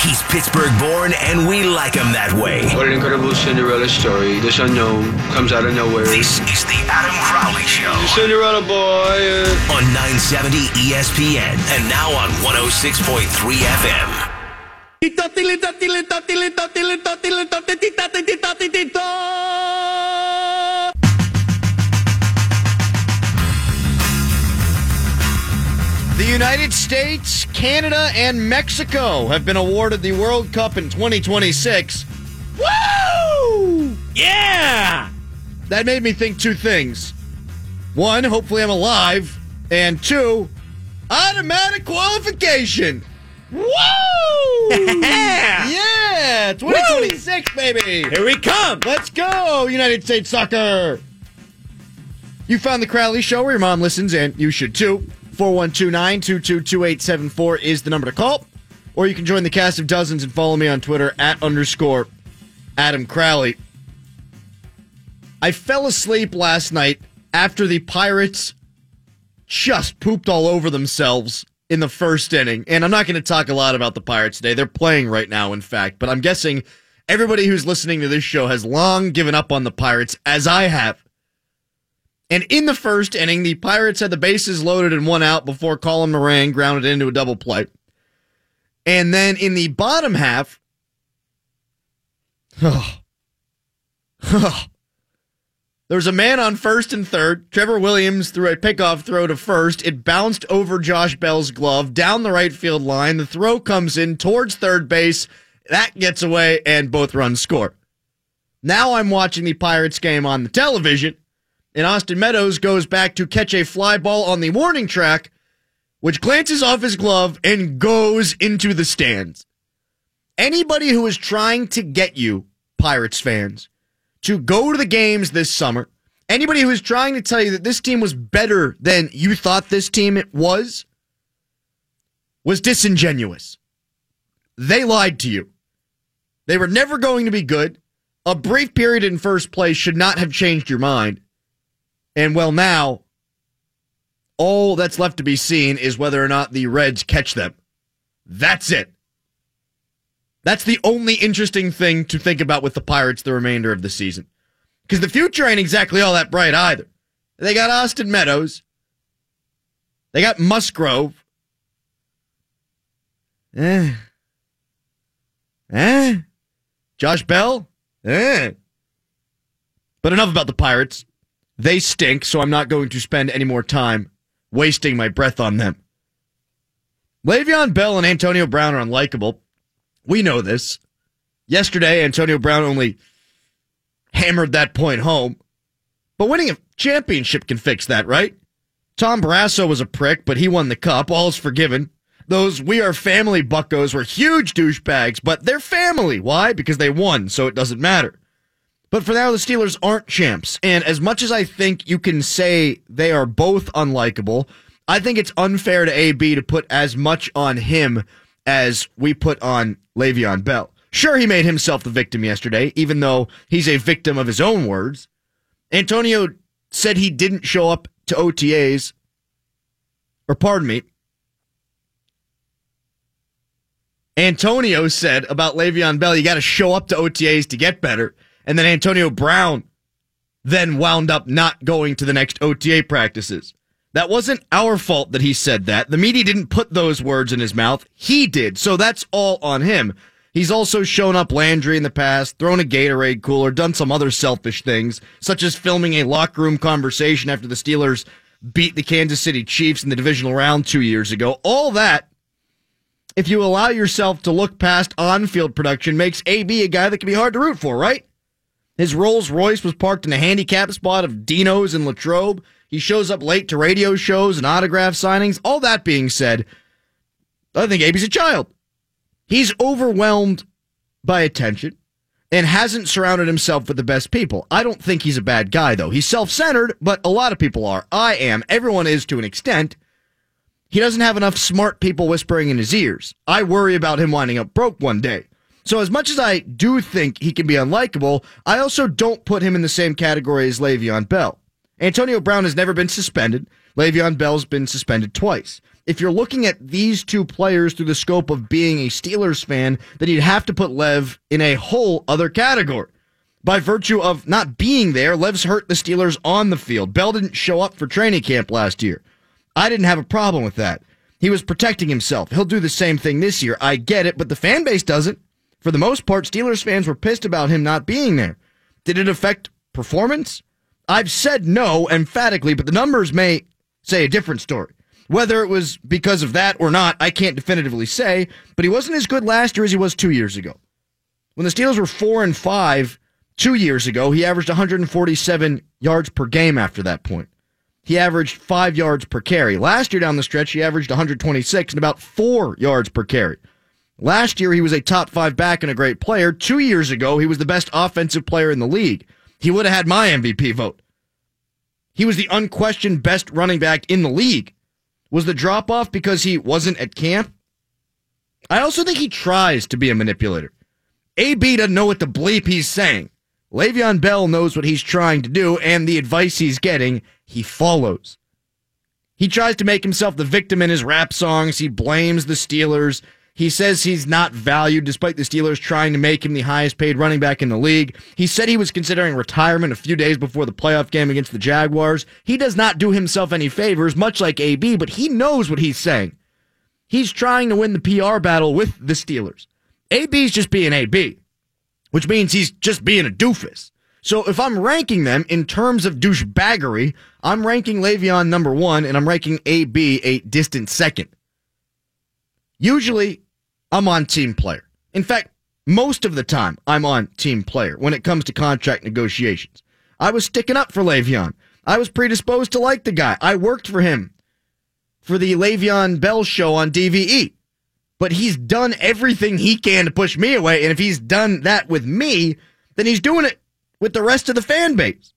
He's Pittsburgh born, and we like him that way. What an incredible Cinderella story. This unknown comes out of nowhere. This is the Adam Crowley Show. Cinderella boy. uh, On 970 ESPN and now on 106.3 FM. The United States, Canada, and Mexico have been awarded the World Cup in 2026. Woo! Yeah! That made me think two things. One, hopefully I'm alive. And two, automatic qualification. Woo! yeah! 2026, baby! Here we come. Let's go, United States soccer! You found the Crowley Show where your mom listens, and you should too. 412-922-2874 is the number to call. Or you can join the cast of dozens and follow me on Twitter at underscore Adam Crowley. I fell asleep last night after the Pirates just pooped all over themselves in the first inning. And I'm not going to talk a lot about the Pirates today. They're playing right now, in fact. But I'm guessing everybody who's listening to this show has long given up on the Pirates, as I have. And in the first inning, the Pirates had the bases loaded and one out before Colin Moran grounded into a double play. And then in the bottom half, oh, oh, there was a man on first and third. Trevor Williams threw a pickoff throw to first. It bounced over Josh Bell's glove down the right field line. The throw comes in towards third base. That gets away, and both runs score. Now I'm watching the Pirates game on the television and Austin Meadows goes back to catch a fly ball on the warning track, which glances off his glove and goes into the stands. Anybody who is trying to get you, Pirates fans, to go to the games this summer, anybody who is trying to tell you that this team was better than you thought this team it was, was disingenuous. They lied to you. They were never going to be good. A brief period in first place should not have changed your mind. And well, now all that's left to be seen is whether or not the Reds catch them. That's it. That's the only interesting thing to think about with the Pirates the remainder of the season. Because the future ain't exactly all that bright either. They got Austin Meadows. They got Musgrove. Eh. Eh. Josh Bell. Eh. But enough about the Pirates. They stink, so I'm not going to spend any more time wasting my breath on them. Le'Veon Bell and Antonio Brown are unlikable. We know this. Yesterday, Antonio Brown only hammered that point home. But winning a championship can fix that, right? Tom Barrasso was a prick, but he won the cup. All's forgiven. Those We Are Family buckos were huge douchebags, but they're family. Why? Because they won, so it doesn't matter. But for now, the Steelers aren't champs. And as much as I think you can say they are both unlikable, I think it's unfair to AB to put as much on him as we put on Le'Veon Bell. Sure, he made himself the victim yesterday, even though he's a victim of his own words. Antonio said he didn't show up to OTAs, or pardon me. Antonio said about Le'Veon Bell, you got to show up to OTAs to get better. And then Antonio Brown then wound up not going to the next OTA practices. That wasn't our fault that he said that. The media didn't put those words in his mouth. He did. So that's all on him. He's also shown up Landry in the past, thrown a Gatorade cooler, done some other selfish things, such as filming a locker room conversation after the Steelers beat the Kansas City Chiefs in the divisional round two years ago. All that, if you allow yourself to look past on field production, makes AB a guy that can be hard to root for, right? His Rolls Royce was parked in a handicap spot of Dino's in Latrobe. He shows up late to radio shows and autograph signings. All that being said, I think AB's a child. He's overwhelmed by attention and hasn't surrounded himself with the best people. I don't think he's a bad guy, though. He's self centered, but a lot of people are. I am. Everyone is to an extent. He doesn't have enough smart people whispering in his ears. I worry about him winding up broke one day. So, as much as I do think he can be unlikable, I also don't put him in the same category as Le'Veon Bell. Antonio Brown has never been suspended. Le'Veon Bell's been suspended twice. if you're looking at these two players through the scope of being a Steelers fan, then you'd have to put Lev in a whole other category. By virtue of not being there, Lev's hurt the Steelers on the field. Bell didn't show up for training camp last year. I didn't have a problem with that. He was protecting himself. He'll do the same thing this year. I get it, but the fan base doesn't. For the most part, Steelers fans were pissed about him not being there. Did it affect performance? I've said no emphatically, but the numbers may say a different story. Whether it was because of that or not, I can't definitively say, but he wasn't as good last year as he was two years ago. When the Steelers were four and five two years ago, he averaged 147 yards per game after that point. He averaged five yards per carry. Last year down the stretch, he averaged 126 and about four yards per carry. Last year, he was a top five back and a great player. Two years ago, he was the best offensive player in the league. He would have had my MVP vote. He was the unquestioned best running back in the league. Was the drop off because he wasn't at camp? I also think he tries to be a manipulator. AB doesn't know what the bleep he's saying. Le'Veon Bell knows what he's trying to do, and the advice he's getting, he follows. He tries to make himself the victim in his rap songs. He blames the Steelers. He says he's not valued despite the Steelers trying to make him the highest paid running back in the league. He said he was considering retirement a few days before the playoff game against the Jaguars. He does not do himself any favors, much like AB, but he knows what he's saying. He's trying to win the PR battle with the Steelers. AB's just being AB, which means he's just being a doofus. So if I'm ranking them in terms of douchebaggery, I'm ranking Le'Veon number one and I'm ranking AB a distant second. Usually, I'm on team player. In fact, most of the time, I'm on team player when it comes to contract negotiations. I was sticking up for Le'Veon. I was predisposed to like the guy. I worked for him for the Le'Veon Bell show on DVE. But he's done everything he can to push me away. And if he's done that with me, then he's doing it with the rest of the fan base.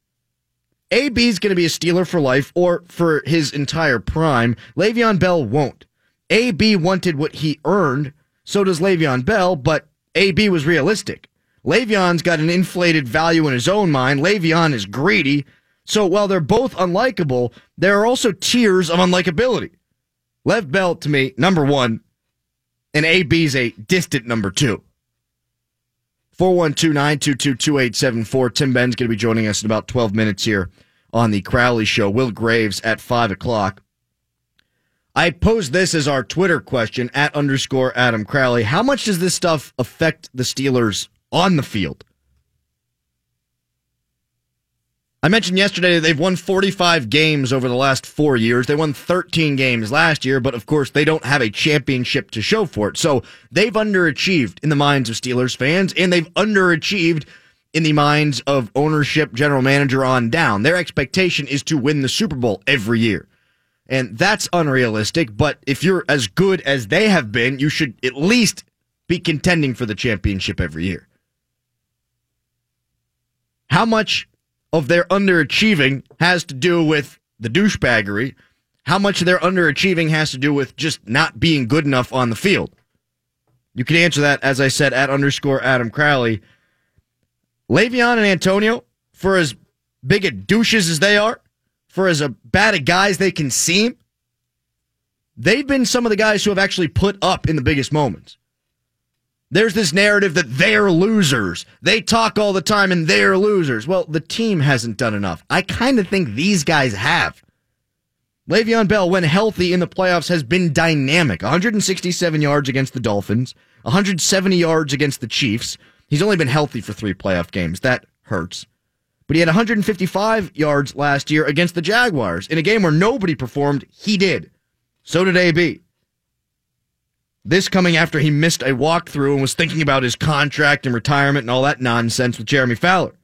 AB is going to be a Steeler for life or for his entire prime. Le'Veon Bell won't. AB wanted what he earned so does Le'Veon Bell, but AB was realistic. Le'Veon's got an inflated value in his own mind. Le'Veon is greedy. So while they're both unlikable, there are also tiers of unlikability. Lev Bell, to me, number one, and AB's a distant number two. 412-922-2874. Tim Benz going to be joining us in about 12 minutes here on the Crowley Show. Will Graves at 5 o'clock. I posed this as our Twitter question at underscore Adam Crowley. How much does this stuff affect the Steelers on the field? I mentioned yesterday they've won 45 games over the last four years. They won 13 games last year, but of course they don't have a championship to show for it. So they've underachieved in the minds of Steelers fans, and they've underachieved in the minds of ownership, general manager on down. Their expectation is to win the Super Bowl every year. And that's unrealistic. But if you're as good as they have been, you should at least be contending for the championship every year. How much of their underachieving has to do with the douchebaggery? How much of their underachieving has to do with just not being good enough on the field? You can answer that, as I said, at underscore Adam Crowley. Le'Veon and Antonio, for as big a douches as they are, for as a bad a guys they can seem, they've been some of the guys who have actually put up in the biggest moments. There's this narrative that they're losers. They talk all the time and they're losers. Well, the team hasn't done enough. I kind of think these guys have. Le'Veon Bell, when healthy in the playoffs, has been dynamic. 167 yards against the Dolphins, 170 yards against the Chiefs. He's only been healthy for three playoff games. That hurts. But he had 155 yards last year against the Jaguars in a game where nobody performed. He did. So did AB. This coming after he missed a walkthrough and was thinking about his contract and retirement and all that nonsense with Jeremy Fowler.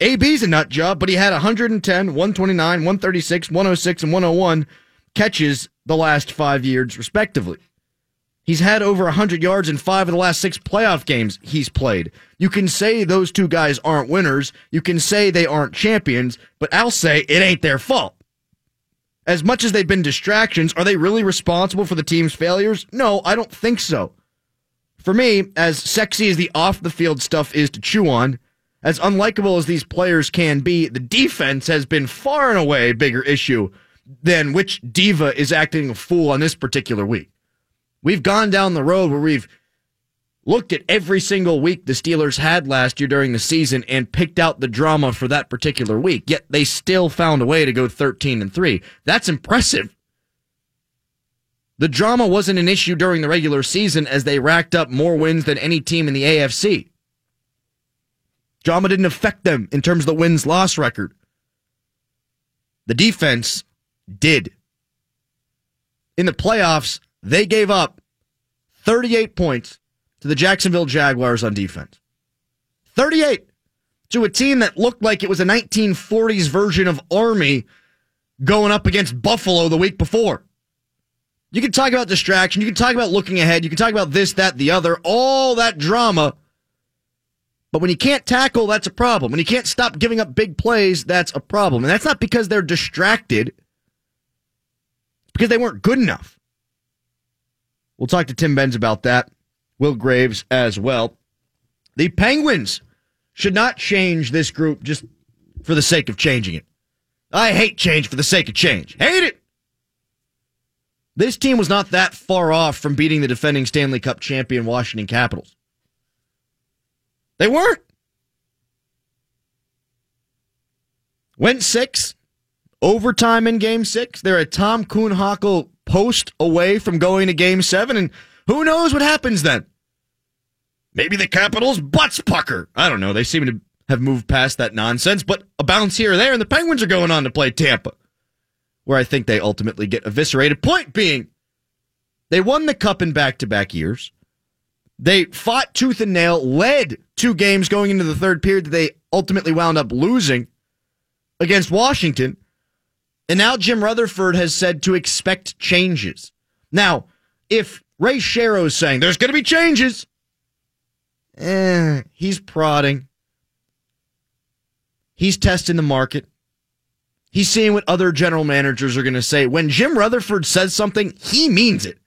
AB's a nut job, but he had 110, 129, 136, 106, and 101 catches the last five years, respectively. He's had over 100 yards in five of the last six playoff games he's played. You can say those two guys aren't winners. You can say they aren't champions, but I'll say it ain't their fault. As much as they've been distractions, are they really responsible for the team's failures? No, I don't think so. For me, as sexy as the off the field stuff is to chew on, as unlikable as these players can be, the defense has been far and away a bigger issue than which diva is acting a fool on this particular week. We've gone down the road where we've looked at every single week the Steelers had last year during the season and picked out the drama for that particular week. Yet they still found a way to go 13 and 3. That's impressive. The drama wasn't an issue during the regular season as they racked up more wins than any team in the AFC. Drama didn't affect them in terms of the wins loss record. The defense did. In the playoffs, they gave up 38 points to the Jacksonville Jaguars on defense. 38 to a team that looked like it was a 1940s version of Army going up against Buffalo the week before. You can talk about distraction. You can talk about looking ahead. You can talk about this, that, the other, all that drama. But when you can't tackle, that's a problem. When you can't stop giving up big plays, that's a problem. And that's not because they're distracted, it's because they weren't good enough. We'll talk to Tim Benz about that. Will Graves as well. The Penguins should not change this group just for the sake of changing it. I hate change for the sake of change. Hate it. This team was not that far off from beating the defending Stanley Cup champion Washington Capitals. They weren't. Went six, overtime in game six. They're a Tom Kuhnhackl post away from going to game seven, and who knows what happens then? Maybe the Capitals butts pucker. I don't know. They seem to have moved past that nonsense, but a bounce here or there, and the Penguins are going on to play Tampa, where I think they ultimately get eviscerated. Point being, they won the cup in back to back years. They fought tooth and nail, led two games going into the third period that they ultimately wound up losing against Washington. And now Jim Rutherford has said to expect changes. Now, if Ray Shero is saying there's going to be changes, eh, he's prodding. He's testing the market. He's seeing what other general managers are going to say. When Jim Rutherford says something, he means it.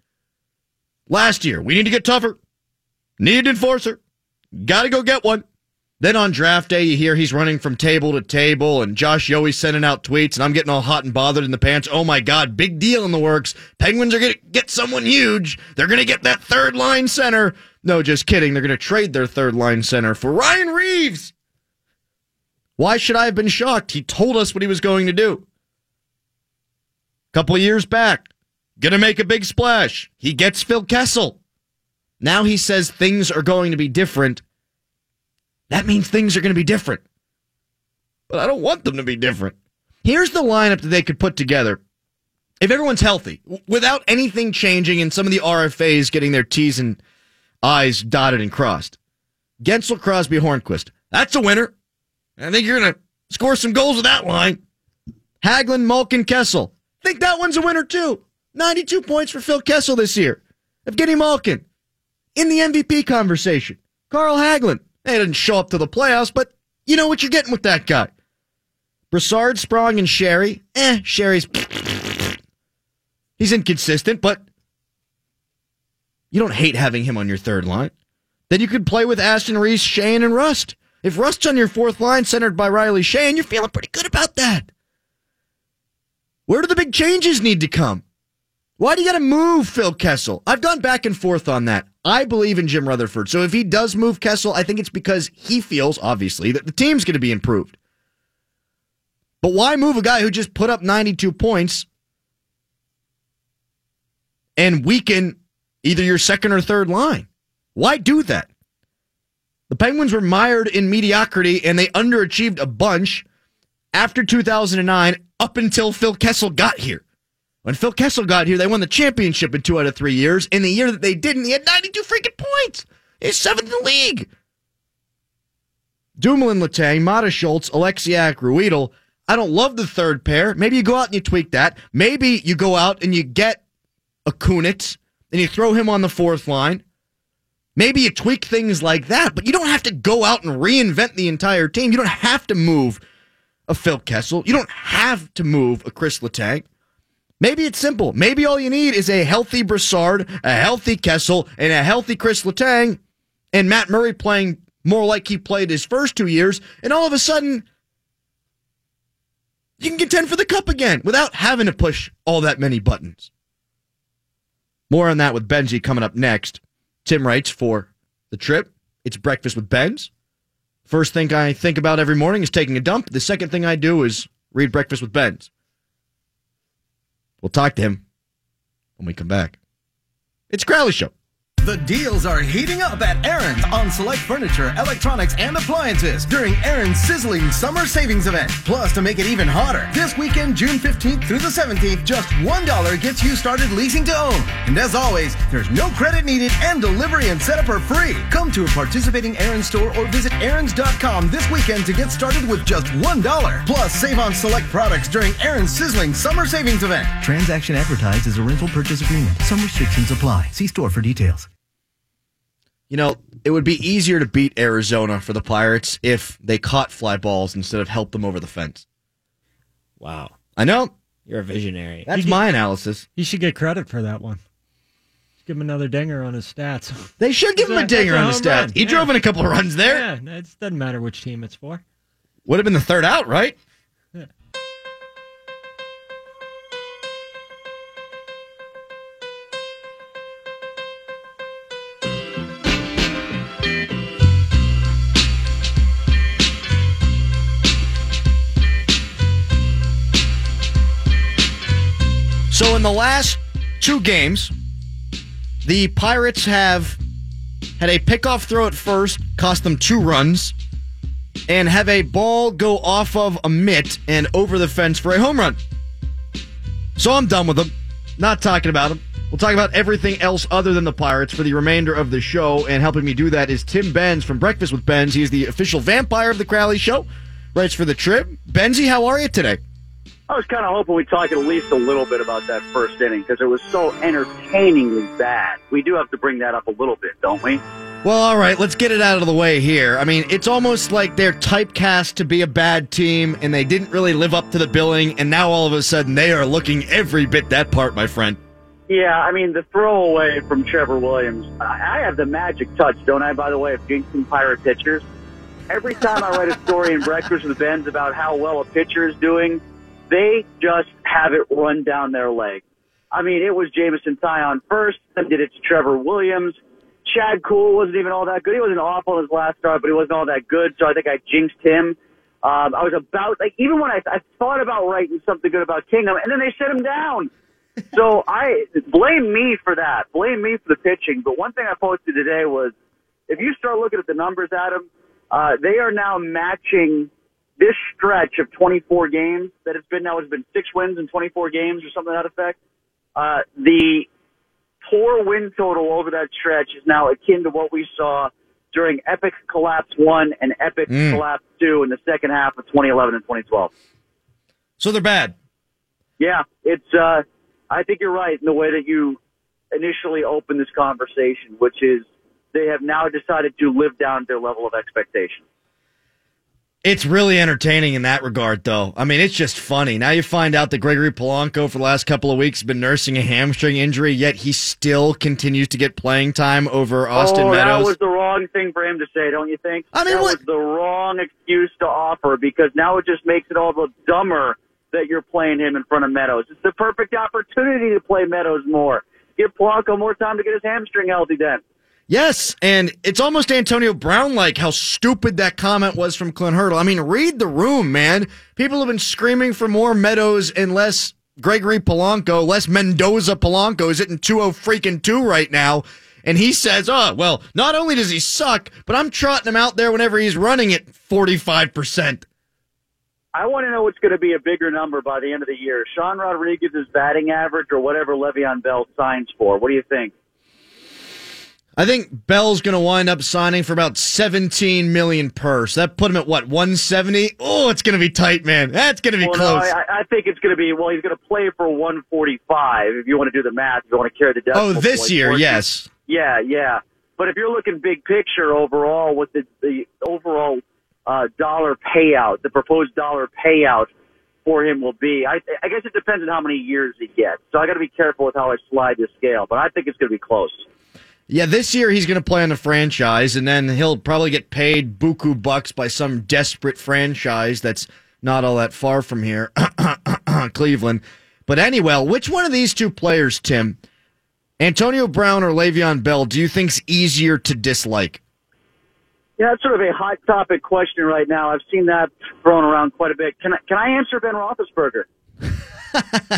Last year, we need to get tougher. Need an enforcer. Got to go get one. Then on draft day, you hear he's running from table to table, and Josh Yohe's sending out tweets, and I'm getting all hot and bothered in the pants. Oh my God, big deal in the works. Penguins are going to get someone huge. They're going to get that third line center. No, just kidding. They're going to trade their third line center for Ryan Reaves. Why should I have been shocked? He told us what he was going to do. A couple years back, going to make a big splash. He gets Phil Kessel. Now he says things are going to be different that means things are going to be different. But I don't want them to be different. Here's the lineup that they could put together. If everyone's healthy, without anything changing and some of the RFAs getting their T's and I's dotted and crossed. Guentzel, Crosby, Hornqvist. That's a winner. I think you're going to score some goals with that line. Hagelin, Malkin, Kessel. I think that one's a winner too. 92 points for Phil Kessel this year. Evgeny Malkin in the MVP conversation. Carl Hagelin. They didn't show up to the playoffs, but you know what you're getting with that guy. Brassard, Sprong, and Sheary. Eh, Sheary's. He's inconsistent, but you don't hate having him on your third line. Then you could play with Aston Reese, Sheahan, and Rust. If Rust's on your fourth line, centered by Riley Sheahan, you're feeling pretty good about that. Where do the big changes need to come? Why do you got to move Phil Kessel? I've gone back and forth on that. I believe in Jim Rutherford. So if he does move Kessel, I think it's because he feels, obviously, that the team's going to be improved. But why move a guy who just put up 92 points and weaken either your second or third line? Why do that? The Penguins were mired in mediocrity and they underachieved a bunch after 2009 up until Phil Kessel got here. When Phil Kessel got here, they won the championship in two out of three years. In the year that they didn't, he had 92 freaking points. He's seventh in the league. Dumoulin, Letang, Maatta Schultz, Oleksiak, Ruhwedel. I don't love the third pair. Maybe you go out and you tweak that. Maybe you go out and you get a Kunitz and you throw him on the fourth line. Maybe you tweak things like that, but you don't have to go out and reinvent the entire team. You don't have to move a Phil Kessel. You don't have to move a Chris Letang. Maybe it's simple. Maybe all you need is a healthy Brassard, a healthy Kessel, and a healthy Chris Letang, and Matt Murray playing more like he played his first two years, and all of a sudden, you can contend for the cup again without having to push all that many buttons. More on that with Benji coming up next. Tim writes for the Trib. It's breakfast with Benz. First thing I think about every morning is taking a dump. The second thing I do is read Breakfast with Benz. We'll talk to him when we come back. It's Crowley Show. The deals are heating up at Aaron's on select furniture, electronics, and appliances during Aaron's sizzling summer savings event. Plus, to make it even hotter, this weekend, June 15th through the 17th, just $1 gets you started leasing to own. And as always, there's no credit needed and delivery and setup are free. Come to a participating Aaron's store or visit Aaron's.com this weekend to get started with just $1. Plus, save on select products during Aaron's sizzling summer savings event. Transaction advertised as a rental purchase agreement. Some restrictions apply. See store for details. You know, it would be easier to beat Arizona for the Pirates if they caught fly balls instead of helped them over the fence. Wow. I know. You're a visionary. That's You my analysis. You should get credit for that one. Give him another dinger on his stats. They should give him a a- dinger a on his stats. run. He Yeah. drove in a couple of runs there. Yeah, it doesn't matter which team it's for. Would have been the third out, right? The last two games, the Pirates have had a pickoff throw at first, cost them two runs, and have a ball go off of a mitt and over the fence for a home run. So I'm done with them. Not talking about them. We'll talk about everything else other than the Pirates for the remainder of the show. And helping me do that is Tim Benz from Breakfast with Benz. He is the official vampire of the Crowley Show. Writes for the Trib. Benzie, how are you today? I was kind of hoping we'd talk at least a little bit about that first inning because it was so entertainingly bad. We do have to bring that up a little bit, don't we? Well, all right, let's get it out of the way here. I mean, it's almost like they're typecast to be a bad team and they didn't really live up to the billing, and now all of a sudden they are looking every bit that part, my friend. Yeah, I mean, the throwaway from Trevor Williams. I have the magic touch, don't I, by the way, of jinxing pirate pitchers. Every time I write a story in Breakfast with Benz about how well a pitcher is doing, they just have it run down their leg. I mean, it was Jameson Taillon first, then did it to Trevor Williams. Chad Kuhl wasn't even all that good. He wasn't awful in his last start, but he wasn't all that good, so I think I jinxed him. Um, I was about, like, even when I, I thought about writing something good about Kingham, and then they shut him down. So I blame me for that. Blame me for the pitching. But one thing I posted today was if you start looking at the numbers, Adam, uh, they are now matching this stretch of 24 games that it's been now. It's been six wins in 24 games or something to that effect. Uh, the poor win total over that stretch is now akin to what we saw during Epic Collapse 1 and Epic Mm. Collapse 2 in the second half of 2011 and 2012. So they're bad. Yeah, it's. Uh, I think you're right in the way that you initially opened this conversation, which is they have now decided to live down their level of expectation. It's really entertaining in that regard, though. I mean, it's just funny. Now you find out that Gregory Polanco for the last couple of weeks has been nursing a hamstring injury, yet he still continues to get playing time over Austin oh, that was the wrong thing for him to say, don't you think? I mean, that what- was the wrong excuse to offer because now it just makes it all the dumber that you're playing him in front of Meadows. It's the perfect opportunity to play Meadows more. Give Polanco more time to get his hamstring healthy. Then. Yes, and it's almost Antonio Brown like how stupid that comment was from Clint Hurdle. I mean, read the room, man. People have been screaming for more Meadows and less Gregory Polanco, less Mendoza Polanco. Is hitting 2 freaking 2 right now. And he says, oh, well, not only does he suck, but I'm trotting him out there whenever he's running at 45%. I want to know what's going to be a bigger number by the end of the year. Sean Rodriguez's batting average or whatever Le'Veon Bell signs for. What do you think? I think Bell's going to wind up signing for about 17 million per. So that put him at what, 170? Oh, it's going to be tight, man. That's going to be well, close. no, I, I think it's going to be. Well, he's going to play for 145 if you want to do the math. If you want to carry the decimal oh, this point year, yes. Yeah, yeah. But if you're looking big picture overall, with the the overall uh, dollar payout, the proposed dollar payout for him will be. I, I guess it depends on how many years he gets. So I got to be careful with how I slide this scale. But I think it's going to be close. Yeah, this year he's going to play on the franchise, and then he'll probably get paid buku bucks by some desperate franchise that's not all that far from here, Cleveland. But anyway, which one of these two players, Tim, Antonio Brown or Le'Veon Bell, do you think's easier to dislike? Yeah, that's sort of a hot topic question right now. I've seen that thrown around quite a bit. Can I, can I answer Ben Roethlisberger?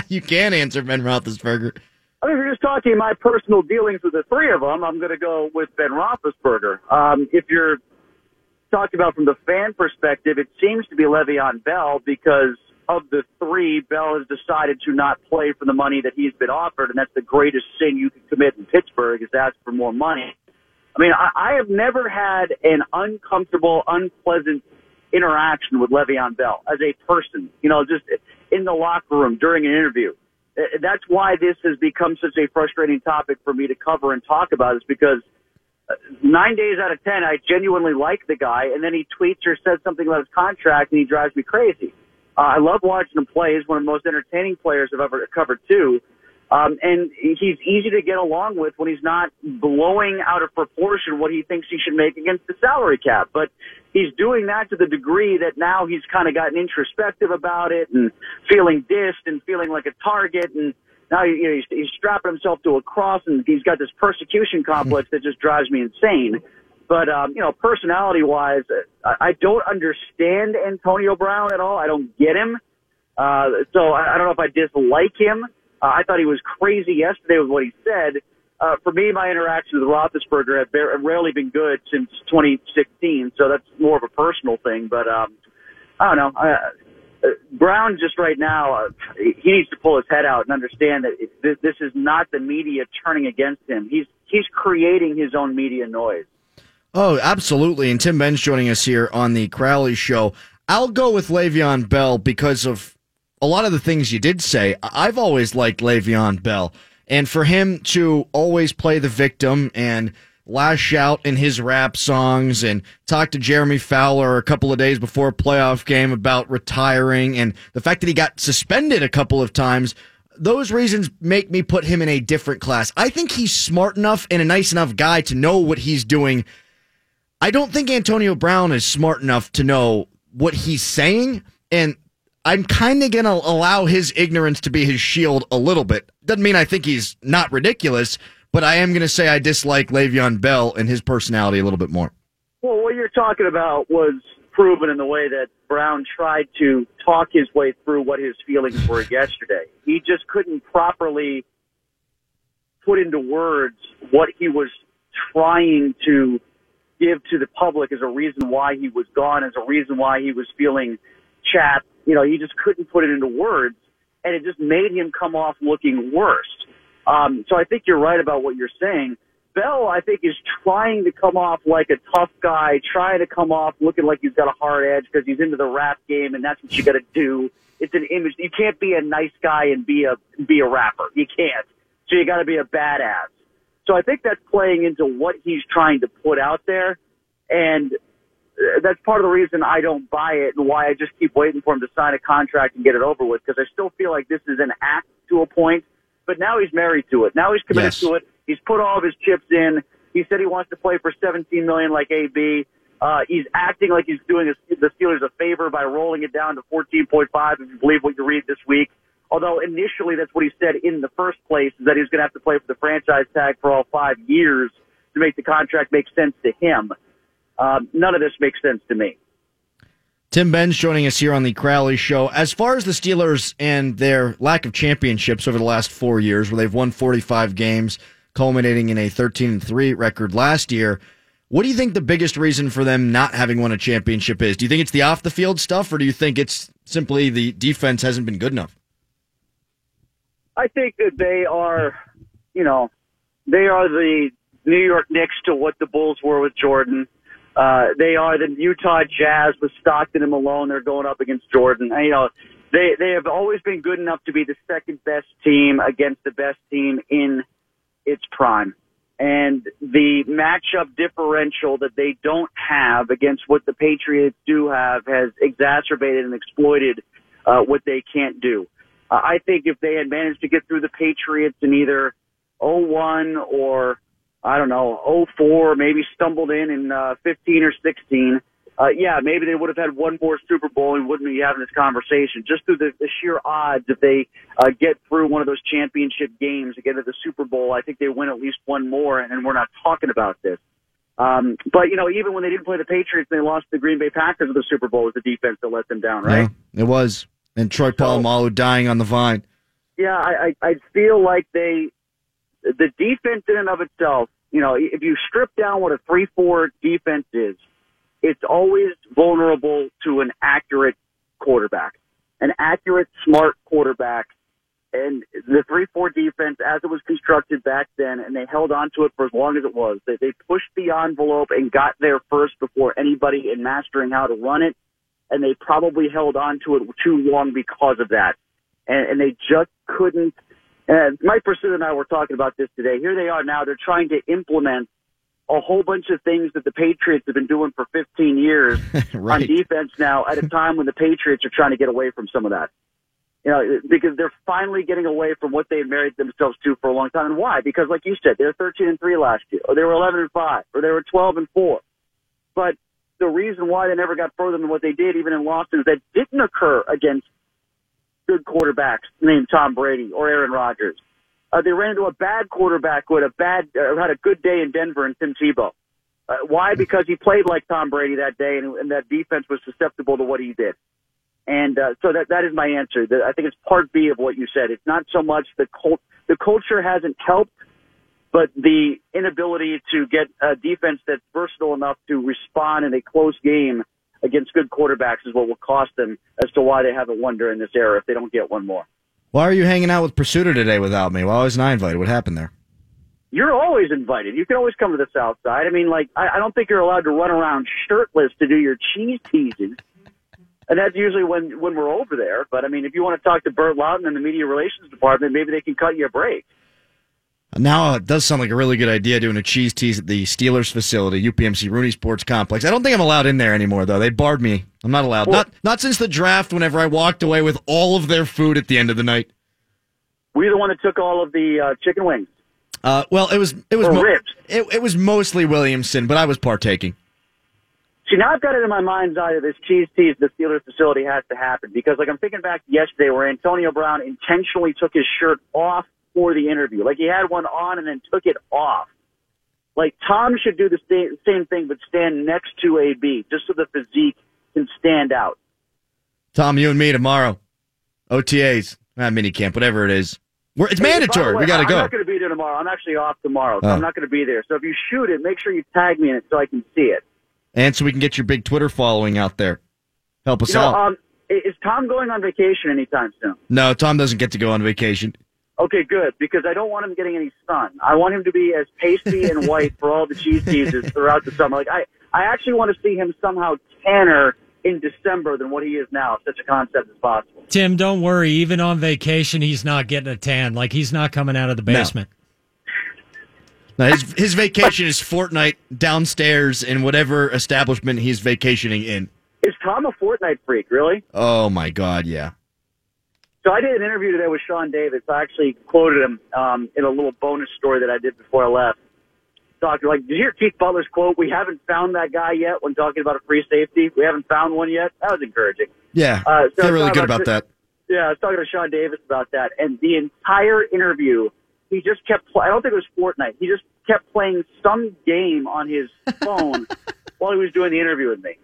you can answer Ben Roethlisberger. I mean, if you're just talking my personal dealings with the three of them, I'm going to go with Ben Roethlisberger. Um, if you're talking about from the fan perspective, it seems to be Le'Veon Bell because of the three, Bell has decided to not play for the money that he's been offered, and that's the greatest sin you can commit in Pittsburgh is ask for more money. I mean, I, I have never had an uncomfortable, unpleasant interaction with Le'Veon Bell as a person. You know, just in the locker room during an interview. Uh, That's why this has become such a frustrating topic for me to cover and talk about. Is because uh, nine days out of ten, I genuinely like the guy, and then he tweets or says something about his contract, and he drives me crazy. Uh, I love watching him play. He's one of the most entertaining players I've ever covered too. Um, and he's easy to get along with when he's not blowing out of proportion what he thinks he should make against the salary cap. But he's doing that to the degree that now he's kind of gotten introspective about it and feeling dissed and feeling like a target. And now you know, he's, he's strapping himself to a cross and he's got this persecution complex that just drives me insane. But um, you know, personality wise, I, I don't understand Antonio Brown at all. I don't get him. Uh, so I don't know if I dislike him. Uh, I thought he was crazy yesterday with what he said. Uh, for me, my interactions with Roethlisberger have have rarely been good since 2016, so that's more of a personal thing. But um, I don't know. Uh, Brown just right now, uh, he needs to pull his head out and understand that it, this is not the media turning against him. He's he's creating his own media noise. Oh, absolutely. And Tim Benz joining us here on the Crowley Show. I'll go with Le'Veon Bell because of a lot of the things you did say. I've always liked Le'Veon Bell. And for him to always play the victim and lash out in his rap songs and talk to Jeremy Fowler a couple of days before a playoff game about retiring and the fact that he got suspended a couple of times, those reasons make me put him in a different class. I think he's smart enough and a nice enough guy to know what he's doing. I don't think Antonio Brown is smart enough to know what he's saying. And I'm kind of going to allow his ignorance to be his shield a little bit. Doesn't mean I think he's not ridiculous, but I am going to say I dislike Le'Veon Bell and his personality a little bit more. Well, what you're talking about was proven in the way that Brown tried to talk his way through what his feelings were yesterday. He just couldn't properly put into words what he was trying to give to the public as a reason why he was gone, as a reason why he was feeling chapped. You know, he just couldn't put it into words, and it just made him come off looking worse. Um, so I think you're right about what you're saying. Bell, I think, is trying to come off like a tough guy, trying to come off looking like he's got a hard edge because he's into the rap game, and that's what you got to do. It's an image. You can't be a nice guy and be a be a rapper. You can't. So you got to be a badass. So I think that's playing into what he's trying to put out there, and that's part of the reason I don't buy it and why I just keep waiting for him to sign a contract and get it over with because I still feel like this is an act to a point. But now he's married to it. Now he's committed Yes. to it. He's put all of his chips in. He said he wants to play for 17 million like AB. Uh, he's acting like he's doing his, the Steelers a favor by rolling it down to 14.5 if you believe what you read this week. Although initially that's what he said in the first place is that he was going to have to play for the franchise tag for all five years to make the contract make sense to him. Um, none of this makes sense to me. Tim Benz joining us here on the Crowley Show. As far as the Steelers and their lack of championships over the last four years, where they've won 45 games, culminating in a 13 and 3 record last year, what do you think the biggest reason for them not having won a championship is? Do you think it's the off the field stuff, or do you think it's simply the defense hasn't been good enough? I think that they are, you know, they are the New York Knicks to what the Bulls were with Jordan. Uh, they are the Utah Jazz with Stockton and Malone. They're going up against Jordan. You know, they they have always been good enough to be the second best team against the best team in its prime. And the matchup differential that they don't have against what the Patriots do have has exacerbated and exploited uh, what they can't do. Uh, I think if they had managed to get through the Patriots in either 01 or I don't know 04, maybe stumbled in in uh, 15 or 16, uh, yeah, maybe they would have had one more Super Bowl and wouldn't be having this conversation. Just through the, the sheer odds, if they uh, get through one of those championship games to get to the Super Bowl, I think they win at least one more, and, we're not talking about this. Um, but you know, even when they didn't play the Patriots, they lost the Green Bay Packers in the Super Bowl with the defense that let them down, right? Yeah, it was. And Troy Polamalu dying on the vine. Yeah, I, I, I feel like they, the defense in and of itself, you know, if you strip down what a 3-4 defense is, it's always vulnerable to an accurate quarterback, an accurate, smart quarterback. And the 3-4 defense, as it was constructed back then, and they held on to it for as long as it was, they, they pushed the envelope and got there first before anybody in mastering how to run it. And they probably held on to it too long because of that. And, and they just couldn't. And Mike Prisuta and I were talking about this today. Here they are now. They're trying to implement a whole bunch of things that the Patriots have been doing for 15 years Right. on defense now at a time when the Patriots are trying to get away from some of that. You know, because they're finally getting away from what they had married themselves to for a long time. And why? Because like you said, they were 13 and 3 last year, or they were 11 and 5, or they were 12 and 4. But the reason why they never got further than what they did, even in losses that didn't occur against good quarterbacks named Tom Brady or Aaron Rodgers. Uh, they ran into a bad quarterback who had a bad, uh, had a good day in Denver and Tim Tebow. Uh, why? Because he played like Tom Brady that day, and, and that defense was susceptible to what he did. And uh, so that that is my answer. The, I think it's part B of what you said. It's not so much the cult, the culture hasn't helped, but the inability to get a defense that's versatile enough to respond in a close game against good quarterbacks is what will cost them as to why they haven't won during this era if they don't get one more. Why are you hanging out with Prisuta today without me? Why wasn't I invited? What happened there? You're always invited. You can always come to the South Side. I mean, like, I, I don't think you're allowed to run around shirtless to do your cheese teases. And that's usually when, when we're over there. But I mean, if you want to talk to Burt Lauten in the media relations department, maybe they can cut you a break. Now it does sound like a really good idea doing a cheese tease at the Steelers facility, UPMC Rooney Sports Complex. I don't think I'm allowed in there anymore though. They barred me. I'm not allowed. Well- not not since the draft whenever I walked away with all of their food at the end of the night. Were you the one that took all of the uh, chicken wings? Uh, well, it was it was Or ribs. It, it was mostly Williamson, but I was partaking. See, now I've got it in my mind's eye that this cheese tease at the Steelers facility has to happen because, like, I'm thinking back to yesterday where Antonio Brown intentionally took his shirt off for the interview. Like, he had one on and then took it off. Like, Tom should do the same, same thing, but stand next to AB just so the physique can stand out. Tom, you and me tomorrow. OTAs, not mini camp, whatever it is. We're, it's Hey, mandatory. way, we got to go. I'm not going to be there tomorrow. I'm actually off tomorrow, so Oh. I'm not going to be there. So if you shoot it, make sure you tag me in it so I can see it. and so we can get your big Twitter following out there. Help us You know, out. um, is Tom going on vacation anytime soon? no, Tom doesn't get to go on vacation. Okay, good, because I don't want him getting any sun. I want him to be as pasty and white for all the cheese teases throughout the summer. Like I, I actually want to see him somehow tanner in December than what he is now. If such a concept as possible. Tim, don't worry. Even on vacation, he's not getting a tan. Like he's not coming out of the basement. No, his his vacation is Fortnite downstairs in whatever establishment he's vacationing in. Is Tom a Fortnite freak? Really? Oh my God, yeah. So I did an interview today with Sean Davis. I actually quoted him um, in a little bonus story that I did before I left. Talking like, did you hear Keith Butler's quote? We haven't found that guy yet. When talking about a free safety, we haven't found one yet. That was encouraging. Yeah, Uh, so feel really good about about that. Yeah, I was talking to Sean Davis about that, and the entire interview, he just kept. I don't think it was Fortnite. He just kept playing some game on his phone while he was doing the interview with me.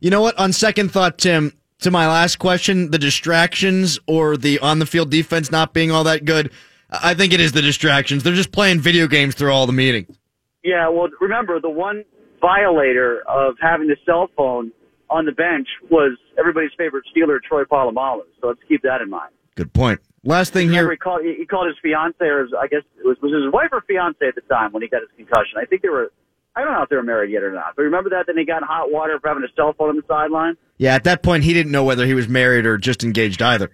You know what? On second thought, Tim, to my last question, the distractions or the on the field defense not being all that good, I think it is the distractions. They're just playing video games through all the meetings. Yeah, well, remember the one violator of having the cell phone on the bench was everybody's favorite Steeler, Troy Polamalu. So let's keep that in mind. Good point. Last thing here. he called, he called his fiance, or his, I guess it was, was his wife or fiance at the time when he got his concussion. I think they were. I don't know if they were married yet or not. But remember that? Then he got in hot water for having a cell phone on the sideline. Yeah, at that point, he didn't know whether he was married or just engaged either.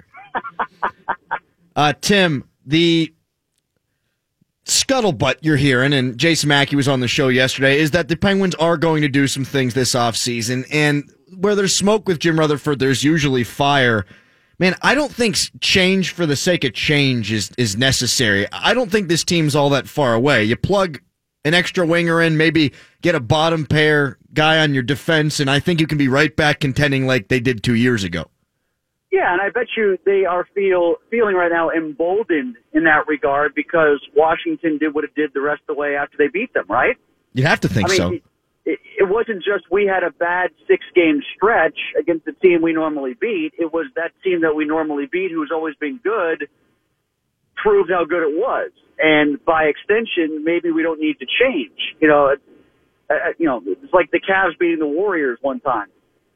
uh, Tim, the scuttlebutt you're hearing, and Jason Mackey was on the show yesterday, is that the Penguins are going to do some things this offseason. And where there's smoke with Jim Rutherford, there's usually fire. Man, I don't think change for the sake of change is, is necessary. I don't think this team's all that far away. You plug an extra winger in, maybe get a bottom pair guy on your defense, and I think you can be right back contending like they did two years ago. Yeah, and I bet you they are feel feeling right now emboldened in that regard because Washington did what it did the rest of the way after they beat them, right? You'd have to think I mean, so. It, it wasn't just we had a bad six game stretch against the team we normally beat. It was that team that we normally beat, who's always been good, proved how good it was. And by extension, maybe we don't need to change. You know, uh, you know, it's like the Cavs beating the Warriors one time.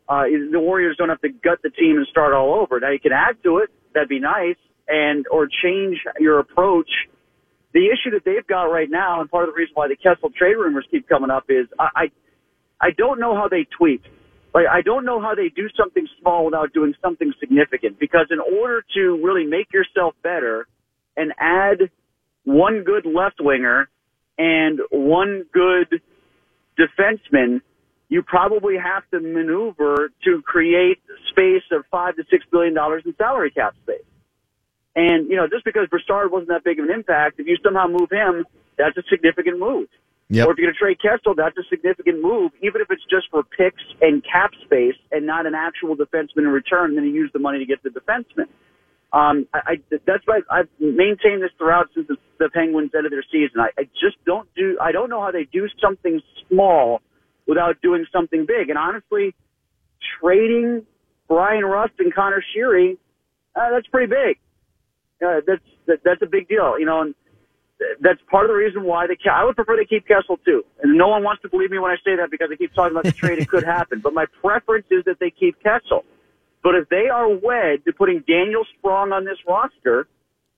Uh, the Warriors don't have to gut the team and start all over. Now you can add to it. That'd be nice. And, or change your approach. The issue that they've got right now, and part of the reason why the Kessel trade rumors keep coming up is I, I, I don't know how they tweak. Like, I don't know how they do something small without doing something significant because in order to really make yourself better and add one good left winger and one good defenseman, you probably have to maneuver to create space of five to six billion dollars in salary cap space. And you know, just because Brassard wasn't that big of an impact, if you somehow move him, that's a significant move. Yep. Or if you're going to trade Kessel, that's a significant move, even if it's just for picks and cap space and not an actual defenseman in return. Then you use the money to get the defenseman. Um, I, I, that's why I've maintained this throughout since the, the Penguins ended their season. I, I just don't do, I don't know how they do something small without doing something big. And honestly, trading Bryan Rust and Connor Sheary, uh, that's pretty big. Uh, that's, that, that's a big deal, you know, and that's part of the reason why they, I would prefer they keep Kessel too. And no one wants to believe me when I say that because I keep talking about the trade. It could happen, but my preference is that they keep Kessel. But if they are wed to putting Daniel Sprong on this roster,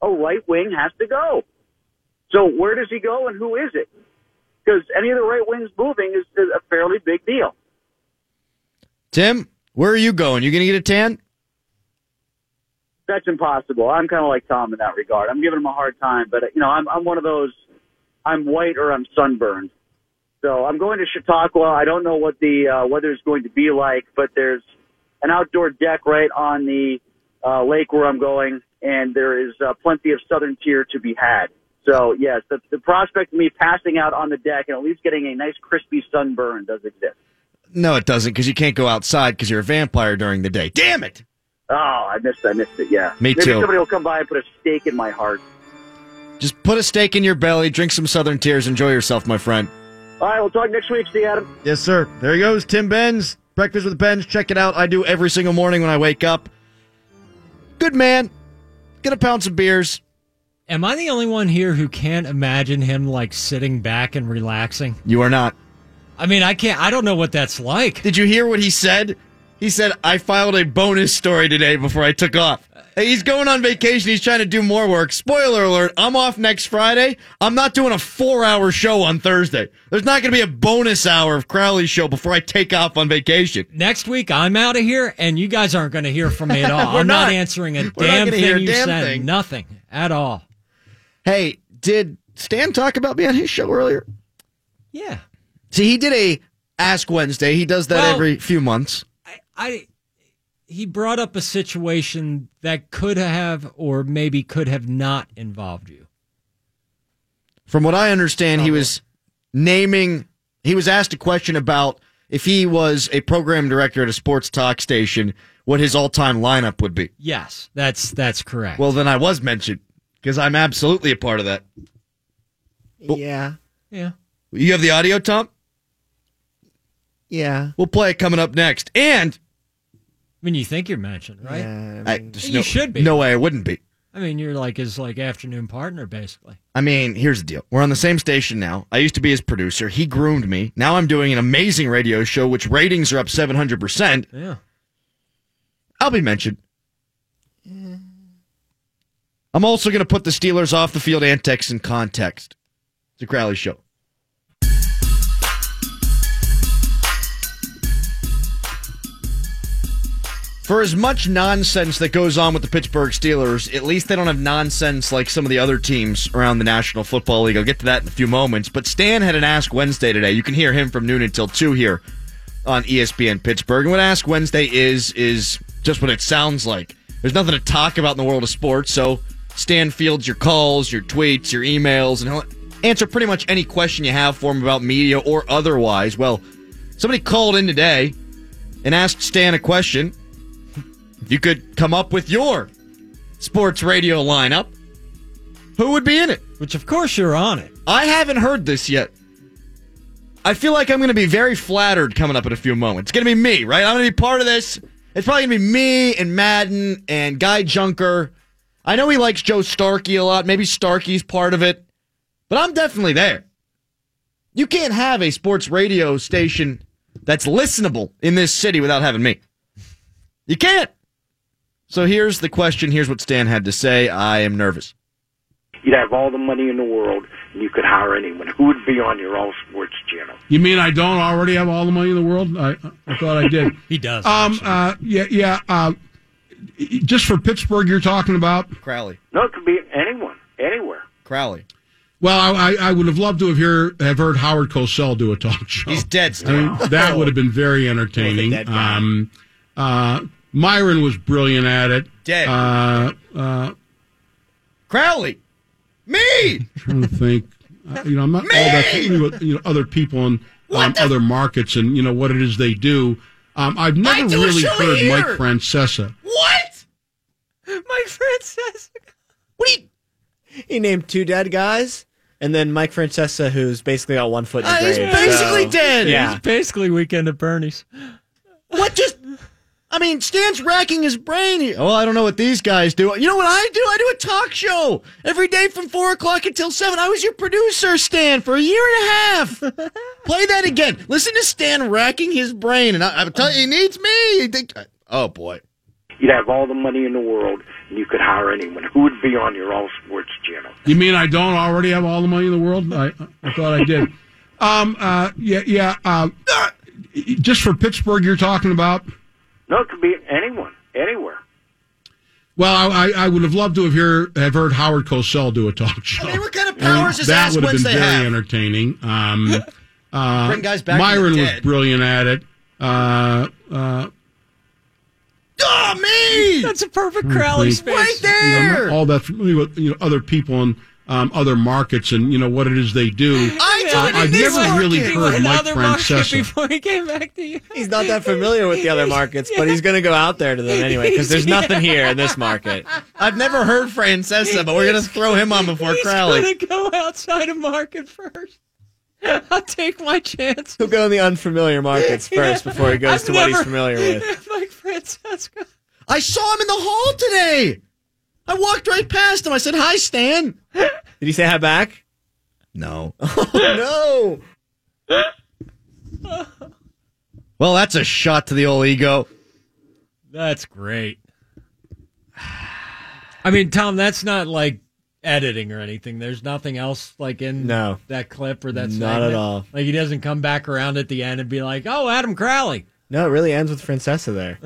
a right wing has to go. So where does he go and who is it? Because any of the right wings moving is, is a fairly big deal. Tim, where are you going? You going to get a tan? That's impossible. I'm kind of like Tom in that regard. I'm giving him a hard time, but you know, I'm I'm one of those. I'm white or I'm sunburned. So I'm going to Chautauqua. I don't know what the uh, weather is going to be like, but there's an outdoor deck right on the uh, lake where I'm going, and there is uh, plenty of southern tier to be had. So yes, the, the prospect of me passing out on the deck and at least getting a nice crispy sunburn does exist. No, it doesn't because you can't go outside because you're a vampire during the day. Damn it! Oh, I missed. I missed it. Yeah. Me Maybe too. somebody will come by and put a stake in my heart. Just put a stake in your belly, drink some Southern Tiers, enjoy yourself, my friend. All right, we'll talk next week. See you, Adam. Yes, sir. There he goes, Tim Benz. Breakfast with Benz. Check it out. I do every single morning when I wake up. Good man. Gonna pound some beers. Am I the only one here who can't imagine him like sitting back and relaxing? You are not. I mean, I can't. I don't know what that's like. Did you hear what he said? He said, I filed a bonus story today before I took off. He's going on vacation. He's trying to do more work. Spoiler alert, I'm off next Friday. I'm not doing a four hour show on Thursday. There's not going to be a bonus hour of Crowley's show before I take off on vacation. Next week, I'm out of here, and you guys aren't going to hear from me at all. I'm not, not. answering a damn thing a you damn said. thing. Nothing at all. Hey, did Stan talk about me on his show earlier? Yeah. See, he did a Ask Wednesday. He does that Well- every few months. I he brought up a situation that could have or maybe could have not involved you. From what I understand, he was naming, he was asked a question about if he was a program director at a sports talk station, what his all time lineup would be. Yes, that's that's correct. Well, then I was mentioned because I'm absolutely a part of that. Yeah. yeah. You have the audio, Tom? Yeah. We'll play it coming up next. And I mean, you think you're mentioned, right? Yeah, I, there's You no, should be. No way I wouldn't be. I mean, you're like his like afternoon partner, basically. I mean, here's the deal. We're on the same station now. I used to be his producer. He groomed me. Now I'm doing an amazing radio show, which ratings are up 700%. Yeah. I'll be mentioned. I'm also going to put the Steelers off the field antics in context. It's a Crowley show. For as much nonsense that goes on with the Pittsburgh Steelers, at least they don't have nonsense like some of the other teams around the National Football League. I'll get to that in a few moments. But Stan had an Ask Wednesday today. You can hear him from noon until 2 here on ESPN Pittsburgh. And what Ask Wednesday is, is just what it sounds like. There's nothing to talk about in the world of sports, so Stan fields your calls, your tweets, your emails, and he'll answer pretty much any question you have for him about media or otherwise. Well, somebody called in today and asked Stan a question. You could come up with your sports radio lineup, who would be in it? Which, of course, you're on it. I haven't heard this yet. I feel like I'm going to be very flattered coming up in a few moments. It's going to be me, right? I'm going to be part of this. It's probably going to be me and Madden and Guy Junker. I know he likes Joe Starkey a lot. Maybe Starkey's part of it, but I'm definitely there. You can't have a sports radio station that's listenable in this city without having me. You can't. So here's the question. Here's what Stan had to say. I am nervous. You'd have all the money in the world, and you could hire anyone. Who would be on your all sports channel? You mean I don't already have all the money in the world? I, I thought I did. He does. Um. Uh. Yeah. Yeah. Uh, just for Pittsburgh, you're talking about. Crowley. No, it could be anyone, anywhere. Crowley. Well, I, I would have loved to have hear have heard Howard Cosell do a talk show. He's dead. I mean, that would have been very entertaining. Um, uh, Myron was brilliant at it. Dead. Uh, uh, Crowley. Me. trying to think. Uh, you know, I'm not all that familiar with you know other people in um, other markets and you know what it is they do. Um, I've never do really heard here. Mike Francesa. What? Mike Francesa. says. What do you? He named two dead guys, and then Mike Francesa, who's basically got one foot in the Uh, he's basically so- dead. Yeah. He's Basically, weekend at Bernie's. What just? I mean, Stan's racking his brain. Here. Oh, I don't know what these guys do. You know what I do? I do a talk show every day from four o'clock until seven. I was your producer, Stan, for a year and a half. Play that again. Listen to Stan racking his brain, and I, I'm telling you, he needs me. He Oh boy. You'd have all the money in the world, and you could hire anyone. Who would be on your all sports channel? You mean I don't already have all the money in the world? I, I thought I did. Um. Uh. Yeah. Yeah. Uh, just for Pittsburgh, you're talking about. No, it could be anyone, anywhere. Well, I, I would have loved to have hear have heard Howard Cosell do a talk show. I mean, what kind of I mean, powers does that Ask would have been very have? entertaining. Um, uh, Bring guys back Myron was brilliant at it. Uh, uh, Oh, me! That's a perfect Crowley think. space. Right you know, I'm there. all that familiar with you know other people in um, other markets and you know what it is they do. I uh, I've this never really heard Mike Another market Francesa. before he came back to you. He's not that familiar with the other markets, but he's going to go out there to them anyway because there's nothing here in this market. I've never heard Francesa, but we're gonna throw him on before He's Crowley. gonna go outside of market first. I'll take my chance. He'll go in the unfamiliar markets first before he goes I've to what he's familiar with. Mike Francesa. I saw him in the hall today. I walked right past him. I said, "Hi, Stan." Did he say hi back? No. Oh, no. Well, that's a shot to the old ego. That's great. I mean, Tom, that's not like editing or anything. There's nothing else like in No. that clip or that Not segment. at all. Like he doesn't come back around at the end and be like, "Oh, Adam Crowley." No, it really ends with Francesa there.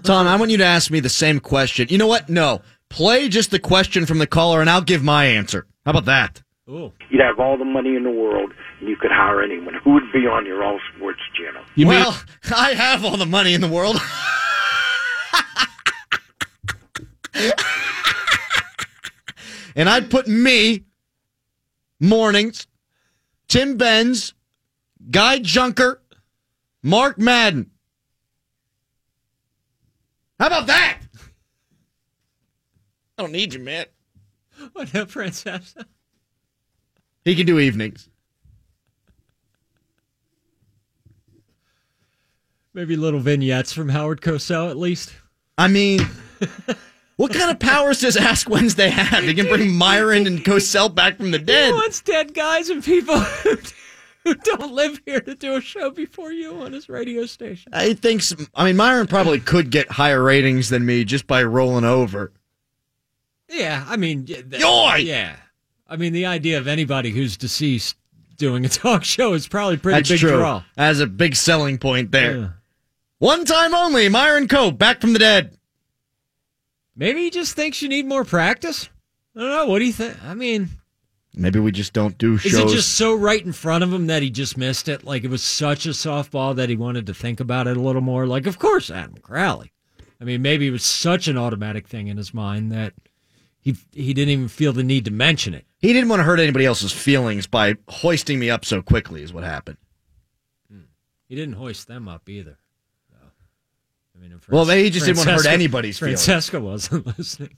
Tom, I want you to ask me the same question. You know what? No. Play just the question from the caller and I'll give my answer. How about that? Ooh. You'd have all the money in the world, and you could hire anyone. Who would be on your all sports channel? You mean well, I have all the money in the world. and I'd put me, mornings, Tim Benz, Guy Junker, Mark Madden. How about that? I don't need you, man. What up, Francesa? He can do evenings. Maybe little vignettes from Howard Cosell at least. I mean, what kind of powers does Ask Wednesday have? He can bring Myron and Cosell back from the He dead. wants dead guys and people who, who don't live here to do a show before you on his radio station. I think. Some, I mean, Myron probably could get higher ratings than me just by rolling over. Yeah, I mean, yeah, Yoy! yeah. I mean, the idea of anybody who's deceased doing a talk show is probably pretty That's big true. draw. That's a big selling point there. Yeah. One time only, Myron Cope back from the dead. Maybe he just thinks you need more practice. I don't know. What do you think? I mean, Maybe we just don't do shows. is it just so right in front of him that he just missed it? Like it was such a softball that he wanted to think about it a little more. Like, of course, Adam Crowley. I mean, maybe it was such an automatic thing in his mind that he he didn't even feel the need to mention it. He didn't want to hurt anybody else's feelings by hoisting me up so quickly, is what happened. Hmm. He didn't hoist them up either. No. I mean, if Well, maybe he just didn't want to hurt Francesa- anybody's feelings. Francesa wasn't listening.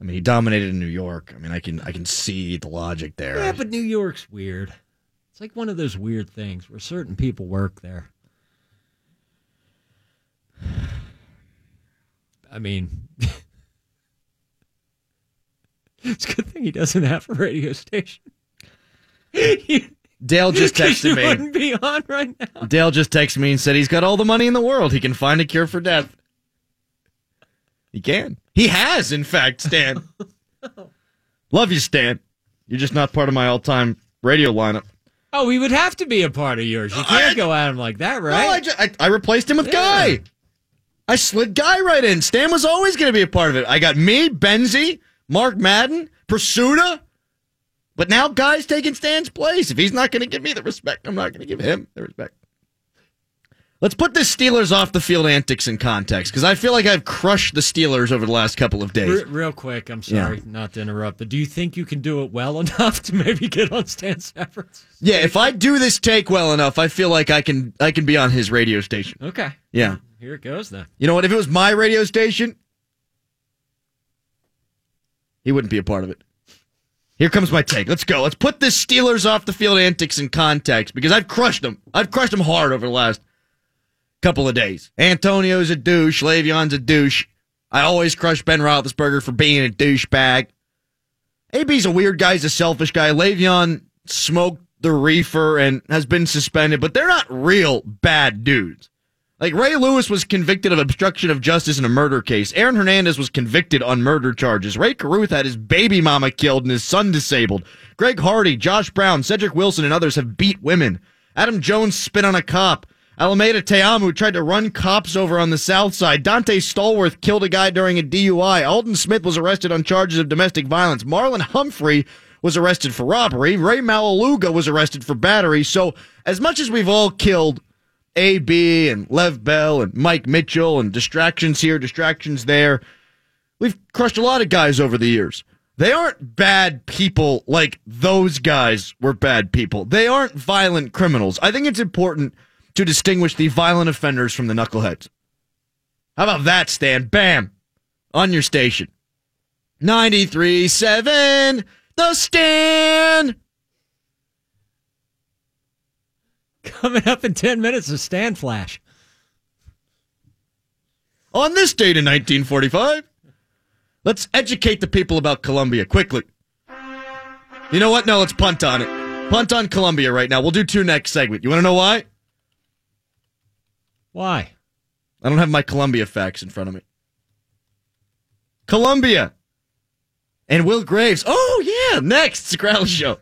I mean, he dominated in New York. I mean, I can I can see the logic there. Yeah, but New York's weird. It's like one of those weird things where certain people work there. I mean, it's a good thing he doesn't have a radio station. Dale just texted me. wouldn't be on right now. Dale just texted me and said he's got all the money in the world. He can find a cure for death. He can. He has, in fact, Stan. Love you, Stan. You're just not part of my all-time radio lineup. Oh, he would have to be a part of yours. You can't go at him like that, right? No, I, ju- I, I replaced him with Guy. I slid Guy right in. Stan was always going to be a part of it. I got me, Benzie, Mark Madden, Prisuta. But now Guy's taking Stan's place. If he's not going to give me the respect, I'm not going to give him the respect. Let's put the Steelers off the field antics in context because I feel like I've crushed the Steelers over the last couple of days. Real quick, I'm sorry not to interrupt, but do you think you can do it well enough to maybe get on Stan Stafford's? Yeah, if I do this take well enough, I feel like I can I can be on his radio station. Okay. Yeah. Here it goes then. You know what? If it was my radio station, he wouldn't be a part of it. Here comes my take. Let's go. Let's put this Steelers off the field antics in context because I've crushed them. I've crushed them hard over the last couple of days. Antonio's a douche. Le'Veon's a douche. I always crush Ben Roethlisberger for being a douchebag. AB's a weird guy. He's a selfish guy. Le'Veon smoked the reefer and has been suspended, but they're not real bad dudes. Like Ray Lewis was convicted of obstruction of justice in a murder case. Aaron Hernandez was convicted on murder charges. Rae Carruth had his baby mama killed and his son disabled. Greg Hardy, Josh Brown, Cedric Wilson, and others have beat women. Adam Jones spit on a cop. Alameda Ta'amu tried to run cops over on the south side. Donté Stallworth killed a guy during a DUI. Aldon Smith was arrested on charges of domestic violence. Marlon Humphrey was arrested for robbery. Rey Maualuga was arrested for battery. So, as much as we've all killed AB and Lev Bell and Mike Mitchell and distractions here, distractions there, we've crushed a lot of guys over the years. They aren't bad people like those guys were bad people. They aren't violent criminals. I think it's important to distinguish the violent offenders from the knuckleheads. How about that, Stan? Bam! On your station. 93 7, The Stan! Coming up in 10 minutes, a Stand Flash. On this date in 1945, let's educate the people about Columbia quickly. You know what? No, let's punt on it. Punt on Columbia right now. We'll do two next segment. You want to know why? Why? I don't have my Columbia facts in front of me. Columbia and Will Graves. Oh, yeah. Next, Scrabble Show.